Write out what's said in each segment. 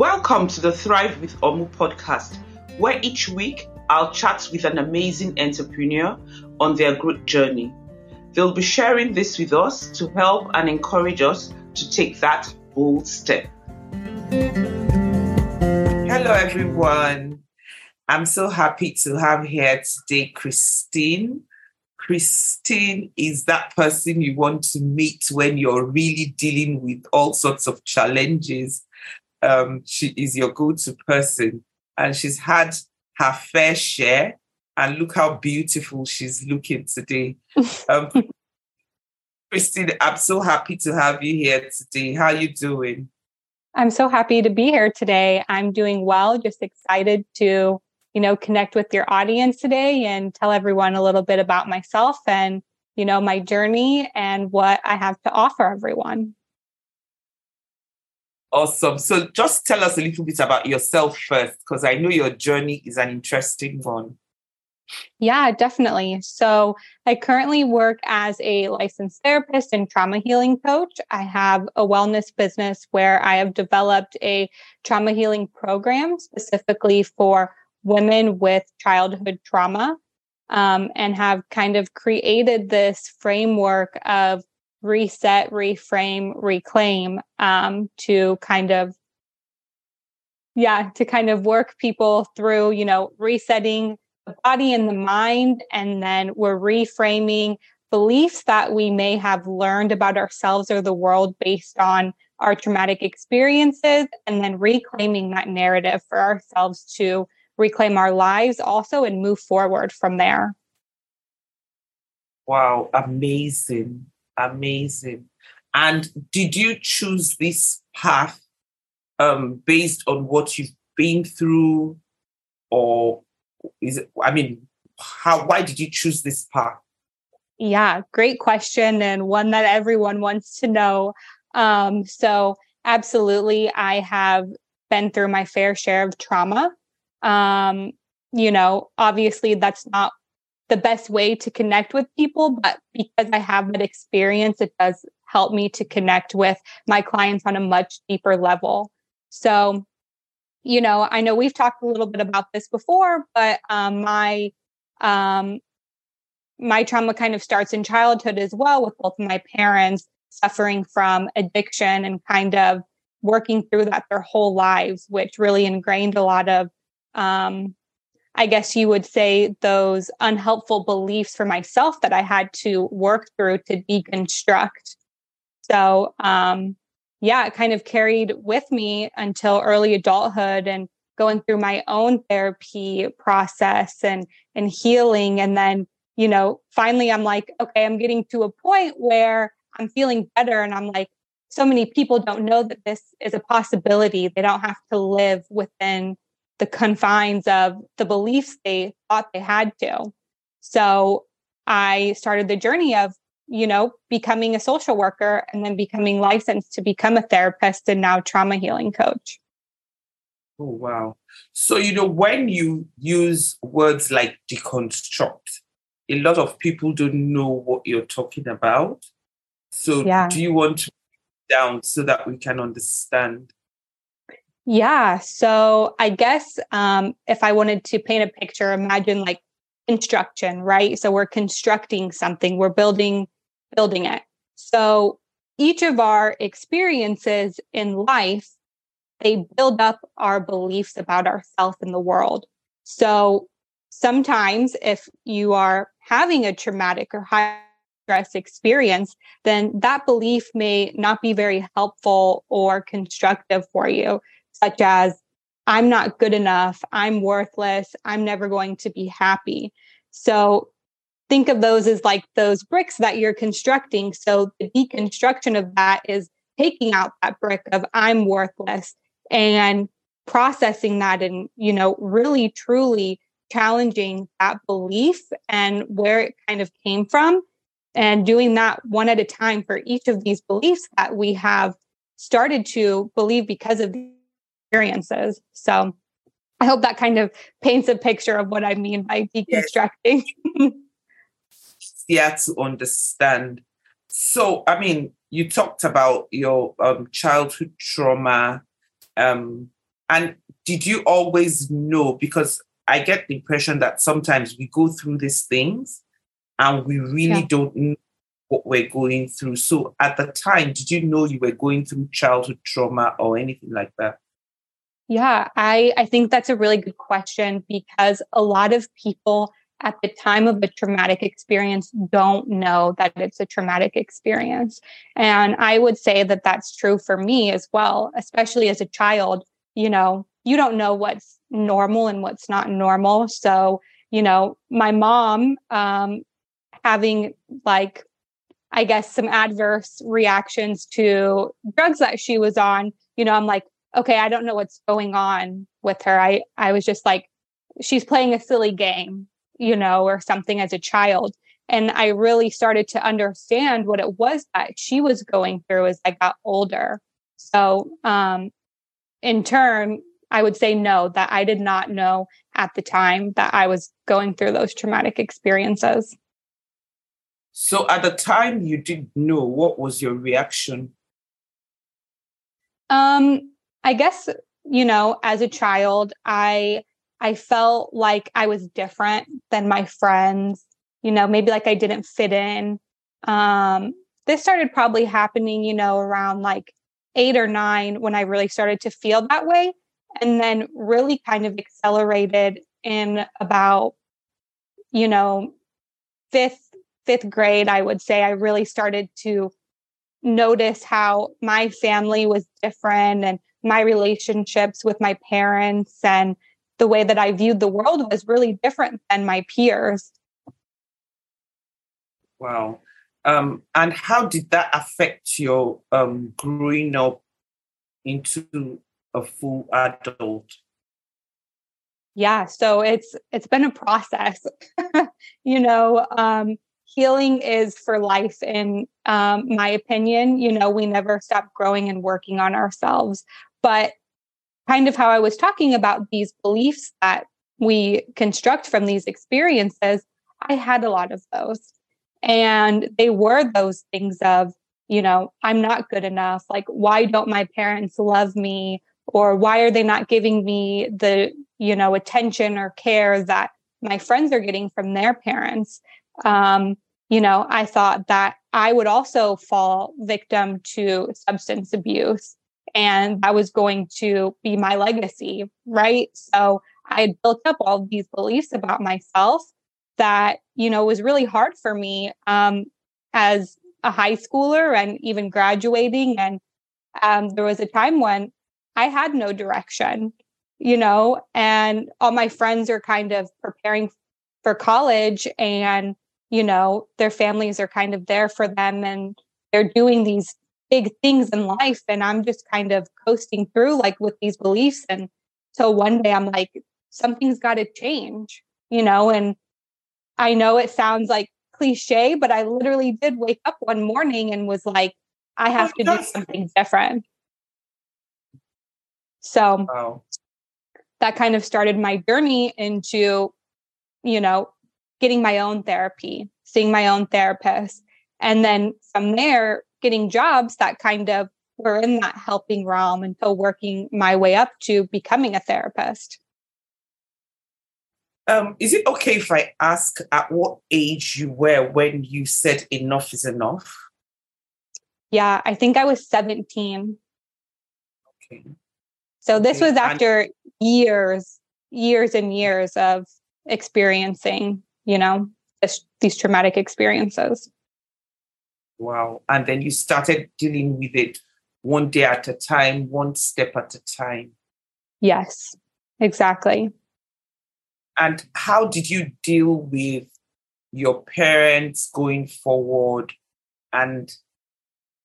Welcome to the Thrive with Omu podcast, where each week I'll chat with an amazing entrepreneur on their growth journey. They'll be sharing this with us to help and encourage us to take that bold step. Hello, everyone. I'm so happy to have here today Christine. Christine is that person you want to meet when you're really dealing with all sorts of challenges. Um, she is your go to person, and she's had her fair share. And look how beautiful she's looking today. Um, Christine, I'm so happy to have you here today. How are you doing? I'm so happy to be here today. I'm doing well, just excited to, you know, connect with your audience today and tell everyone a little bit about myself and, you know, my journey and what I have to offer everyone. Awesome. So just tell us a little bit about yourself first, because I know your journey is an interesting one. Yeah, definitely. So I currently work as a licensed therapist and trauma healing coach. I have a wellness business where I have developed a trauma healing program specifically for women with childhood trauma um, and have kind of created this framework of reset, reframe, reclaim um, to kind of yeah to kind of work people through you know resetting the body and the mind and then we're reframing beliefs that we may have learned about ourselves or the world based on our traumatic experiences and then reclaiming that narrative for ourselves to reclaim our lives also and move forward from there. Wow amazing Amazing. And did you choose this path um, based on what you've been through, or is it? I mean, how? Why did you choose this path? Yeah, great question, and one that everyone wants to know. Um, so, absolutely, I have been through my fair share of trauma. Um, you know, obviously, that's not the best way to connect with people, but because I have that experience, it does help me to connect with my clients on a much deeper level. So, you know, I know we've talked a little bit about this before, but um, my um, my trauma kind of starts in childhood as well, with both my parents suffering from addiction and kind of working through that their whole lives, which really ingrained a lot of um, I guess you would say, those unhelpful beliefs for myself that I had to work through to deconstruct. So, um, yeah, it kind of carried with me until early adulthood and going through my own therapy process and and healing. And then you know finally i'm like okay i'm getting to a point where i'm feeling better. And i'm like so many people don't know that this is a possibility. They don't have to live within the confines of the beliefs they thought they had to. So I started the journey of, you know, becoming a social worker and then becoming licensed to become a therapist and now trauma healing coach. Oh, wow. So, you know, when you use words like deconstruct, a lot of people don't know what you're talking about. So, yeah. do you want to down so that we can understand? Yeah. So I guess um, if I wanted to paint a picture, imagine like construction, right? So we're constructing something, we're building building it. So each of our experiences in life, they build up our beliefs about ourselves in the world. So sometimes if you are having a traumatic or high stress experience, then that belief may not be very helpful or constructive for you such as I'm not good enough, I'm worthless, I'm never going to be happy. So think of those as like those bricks that you're constructing. So the deconstruction of that is taking out that brick of I'm worthless and processing that and, you know, really truly challenging that belief and where it kind of came from and doing that one at a time for each of these beliefs that we have started to believe because of experiences. So I hope that kind of paints a picture of what I mean by deconstructing. yeah, to understand. So, I mean, you talked about your um, childhood trauma. Um, And did you always know? Because I get the impression that sometimes we go through these things and we really yeah. don't know what we're going through. So at the time, did you know you were going through childhood trauma or anything like that? Yeah, I, I think that's a really good question because a lot of people at the time of a traumatic experience don't know that it's a traumatic experience. And I would say that that's true for me as well, especially as a child. You know, you don't know what's normal and what's not normal. So, you know, my mom um, having like, I guess, some adverse reactions to drugs that she was on, you know, I'm like, okay, I don't know what's going on with her. I, I was just like, she's playing a silly game you know, or something as a child. And I really started to understand what it was that she was going through as I got older. So, um, in turn, I would say no, that I did not know at the time that I was going through those traumatic experiences. So, at the time you didn't know, what was your reaction? Um, I guess, you know, as a child, I I felt like I was different than my friends, you know, maybe like I didn't fit in. Um, this started probably happening, you know, around like eight or nine when I really started to feel that way. And then really kind of accelerated in about, you know, fifth, fifth grade, I would say I really started to notice how my family was different and my relationships with my parents and the way that I viewed the world was really different than my peers. Wow. Um, and how did that affect your um, growing up into a full adult? Yeah, so it's it's been a process. you know, um, healing is for life, in um, my opinion. You know, we never stop growing and working on ourselves, but kind of how I was talking about these beliefs that we construct from these experiences, I had a lot of those. And they were those things of, you know, I'm not good enough. Like, why don't my parents love me? Or why are they not giving me the, you know, attention or care that my friends are getting from their parents? Um, you know, I thought that I would also fall victim to substance abuse and that was going to be my legacy, right? So I had built up all these beliefs about myself that, you know, was really hard for me um, as a high schooler and even graduating. And um, there was a time when I had no direction, you know, and all my friends are kind of preparing for college and, you know, their families are kind of there for them and they're doing these big things in life and i'm just kind of coasting through like with these beliefs and so one day i'm like something's got to change you know and i know it sounds like cliche but i literally did wake up one morning and was like i have to do something different so wow. that kind of started my journey into you know getting my own therapy seeing my own therapist and then from there getting jobs that kind of were in that helping realm until working my way up to becoming a therapist. Um, is it okay if I ask at what age you were when you said enough is enough? Yeah, I think I was 17. Okay. So this okay. was after and- years, years and years of experiencing, you know, this, these traumatic experiences. Wow. And then you started dealing with it one day at a time, one step at a time. Yes, exactly. And how did you deal with your parents going forward? And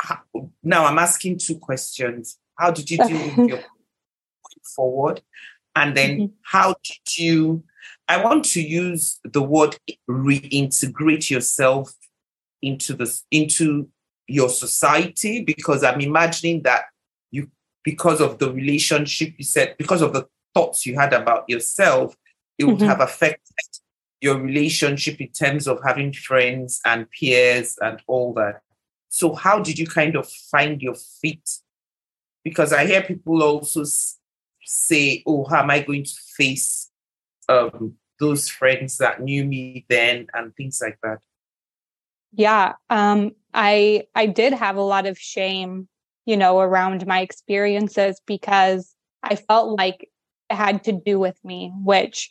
how, now I'm asking two questions. How did you deal with your going forward? And then mm-hmm. how did you, I want to use the word reintegrate yourself into this into your society because i'm imagining that you because of the relationship you said because of the thoughts you had about yourself it would mm-hmm. have affected your relationship in terms of having friends and peers and all that so how did you kind of find your feet because i hear people also say, oh, how am I going to face um, those friends that knew me then and things like that? Yeah, um, I I did have a lot of shame, you know, around my experiences because I felt like it had to do with me, which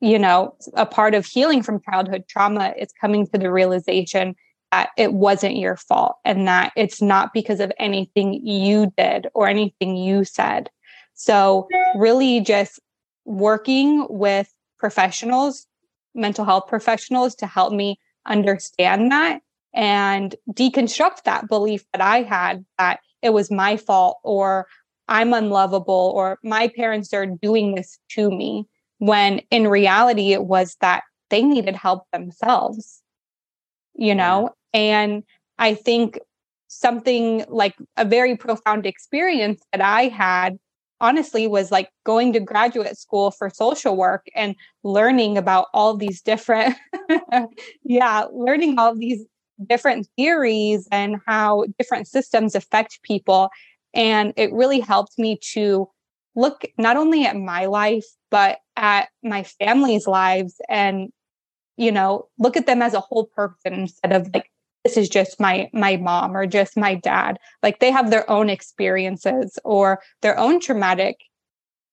you know, a part of healing from childhood trauma is coming to the realization that it wasn't your fault and that it's not because of anything you did or anything you said. So, really, just working with professionals, mental health professionals to help me understand that and deconstruct that belief that I had that it was my fault or I'm unlovable or my parents are doing this to me when in reality it was that they needed help themselves you know? And i think something like a very profound experience that i had honestly was like going to graduate school for social work and learning about all these different yeah learning all these different theories and how different systems affect people. And it really helped me to look not only at my life but at my family's lives and you know look at them as a whole person instead of like this is just my my mom or just my dad. Like they have their own experiences or their own traumatic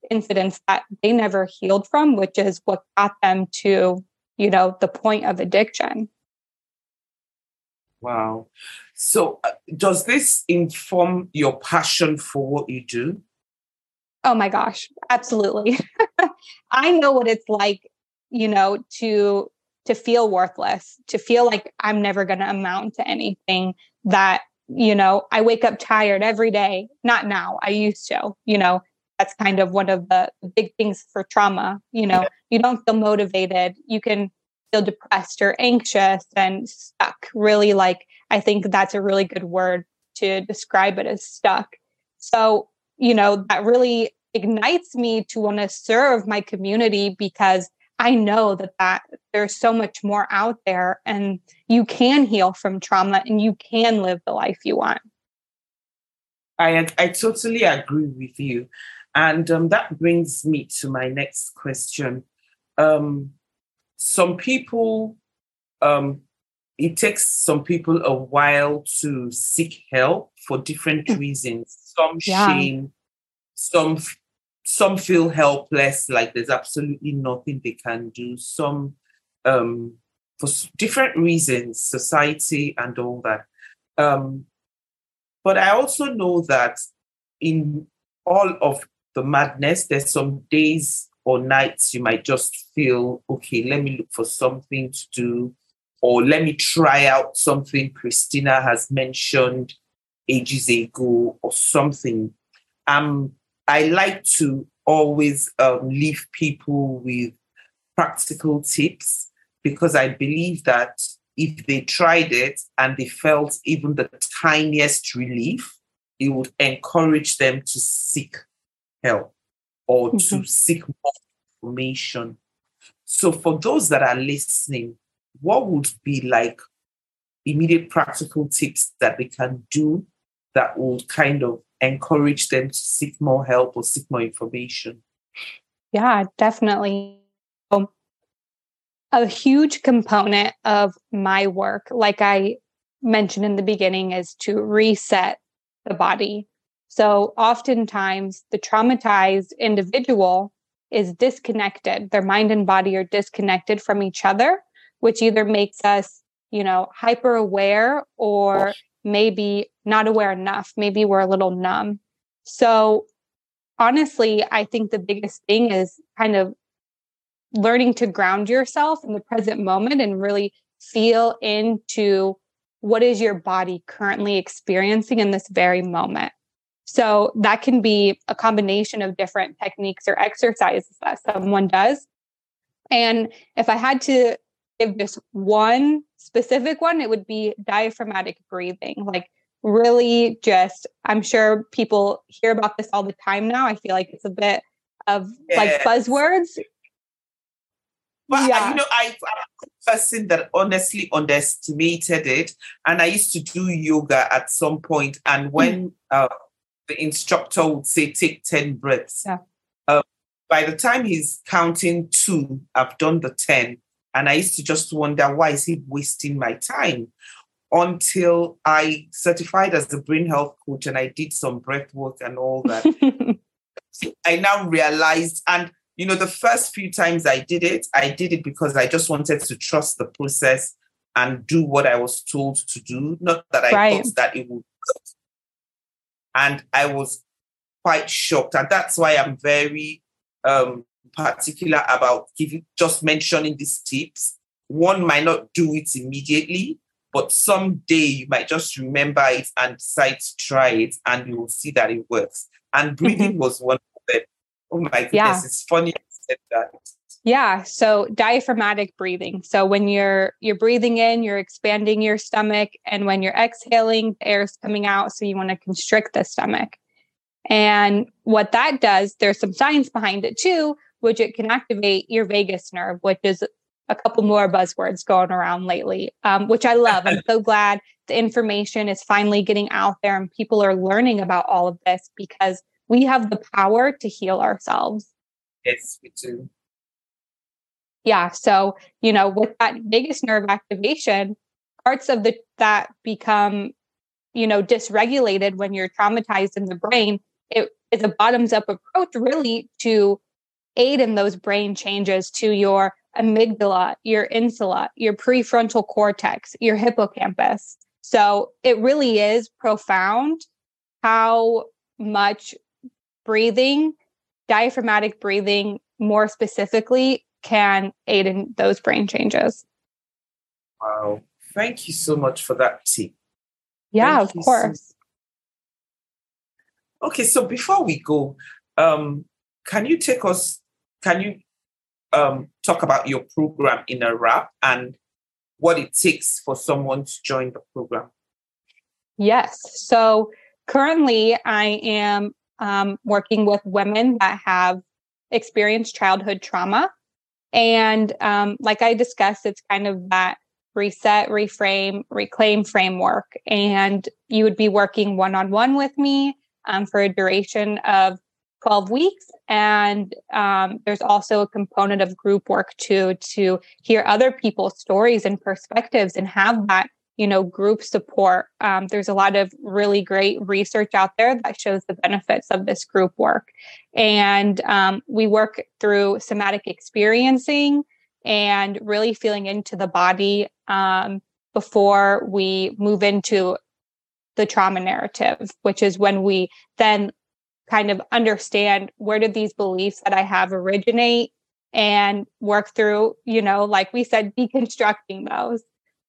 incidents that they never healed from which is what got them to you know the point of addiction. Wow. So uh, does this inform your passion for what you do? Oh my gosh, absolutely. I know what it's like, you know, to to feel worthless, to feel like I'm never going to amount to anything that, you know, I wake up tired every day. Not now, I used to, you know, that's kind of one of the big things for trauma, you know, you don't feel motivated, you can feel depressed or anxious and stuck. Really like I think that's a really good word to describe it as stuck. So, you know, that really ignites me to want to serve my community because I know that that there's so much more out there and you can heal from trauma and you can live the life you want. I I totally agree with you. And um, that brings me to my next question. Um, some people, um, it takes some people a while to seek help for different mm. reasons. Some yeah. shame, some some feel helpless, like there's absolutely nothing they can do. Some, um, for different reasons, society and all that. Um, but I also know that in all of the madness, there's some days or nights you might just feel, okay, let me look for something to do, or let me try out something Christina has mentioned ages ago, or something. Um, I like to always um, leave people with practical tips because I believe that if they tried it and they felt even the tiniest relief, it would encourage them to seek help or mm-hmm. to seek more information. So, for those that are listening, what would be like immediate practical tips that they can do that will kind of encourage them to seek more help or seek more information? Yeah, definitely. Um, a huge component of my work, like I mentioned in the beginning, is to reset the body. So oftentimes the traumatized individual is disconnected. Their mind and body are disconnected from each other, which either makes us, you know, hyper aware or maybe not aware enough. Maybe we're a little numb. So, honestly, I think the biggest thing is kind of learning to ground yourself in the present moment and really feel into what is your body currently experiencing in this very moment. So that can be a combination of different techniques or exercises that someone does. And if I had to give just one specific one, it would be diaphragmatic breathing. Like, really just, I'm sure people hear about this all the time now. I feel like it's a bit of yes. like buzzwords. But yeah. you know, I, I'm a person that honestly underestimated it. And I used to do yoga at some point, And when mm. uh, the instructor would say, take 10 breaths, yeah. by the time he's counting two, I've done the 10. And I used to just wonder, why is he wasting my time? Until I certified as a brain health coach and I did some breath work and all that. I now realized, and you know, the first few times I did it, I did it because I just wanted to trust the process and do what I was told to do. Not that I right. thought that it would. And I was quite shocked. And that's why I'm very um, particular about giving just mentioning these tips. One might not do it immediately, but someday you might just remember it and decide to try it, and you will see that it works. And breathing was one of them. Oh my goodness, yeah. it's funny you said that. Yeah, so diaphragmatic breathing. So when you're you're breathing in, you're expanding your stomach and when you're exhaling, the air is coming out so you want to constrict the stomach. And what that does, there's some science behind it too, which it can activate your vagus nerve, which is a couple more buzzwords going around lately, um, which I love. I'm so glad the information is finally getting out there and people are learning about all of this because we have the power to heal ourselves. Yes, we do. Yeah. So, you know, with that vagus nerve activation, parts of the that become, you know, dysregulated when you're traumatized in the brain it is a bottoms up approach really to aid in those brain changes to your amygdala, your insula, your prefrontal cortex, your hippocampus. So it really is profound how much breathing, diaphragmatic breathing more specifically, can aid in those brain changes. Wow. Thank you so much for that tip. Yeah, Thank of course. So Okay, so before we go, um, can you take us, can you um, talk about your program in a wrap and what it takes for someone to join the program? Yes. So currently, I am um, working with women that have experienced childhood trauma. And um, like I discussed, it's kind of that reset, reframe, reclaim framework. And you would be working one on one with me um, for a duration of 12 weeks. And um, there's also a component of group work too, to hear other people's stories and perspectives and have that, you know, group support. Um, there's a lot of really great research out there that shows the benefits of this group work. And um, we work through somatic experiencing and really feeling into the body um, before we move into the trauma narrative, which is when we then kind of understand where did these beliefs that I have originate and work through, you know, like we said, deconstructing those.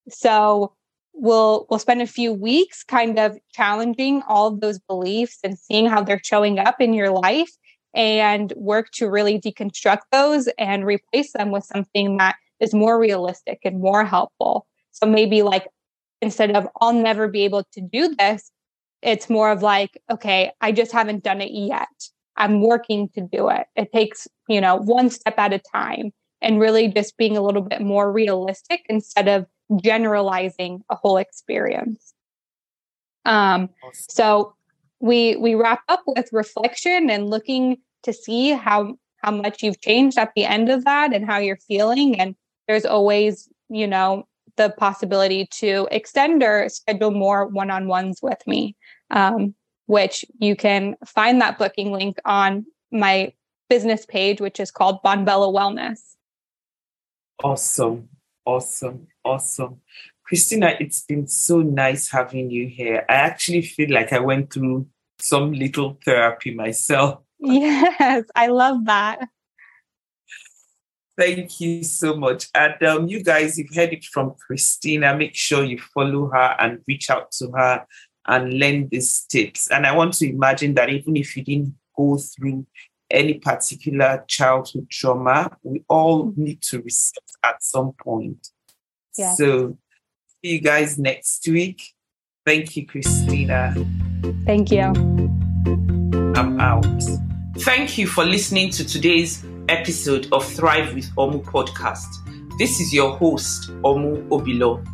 So we'll we'll spend a few weeks kind of challenging all of those beliefs and seeing how they're showing up in your life and work to really deconstruct those and replace them with something that is more realistic and more helpful. So maybe like instead of I'll never be able to do this, it's more of like, okay, I just haven't done it yet. I'm working to do it. It takes, you know, one step at a time and really just being a little bit more realistic instead of generalizing a whole experience. Um, so we we wrap up with reflection and looking to see how how much you've changed at the end of that and how you're feeling. And there's always, you know, the possibility to extend or schedule more one on ones with me, um, which you can find that booking link on my business page, which is called Bonbella Wellness. Awesome. Awesome. Awesome. Christina, it's been so nice having you here. I actually feel like I went through some little therapy myself. Yes, I love that. Thank you so much. And um, you guys, you've heard it from Christina. Make sure you follow her and reach out to her and learn these tips. And I want to imagine that even if you didn't go through any particular childhood trauma, we all need to reset at some point. Yeah. So, see you guys next week. Thank you, Christina. Thank you. I'm out. Thank you for listening to today's episode of Thrive with Omu podcast. This is your host, Omu Obilor.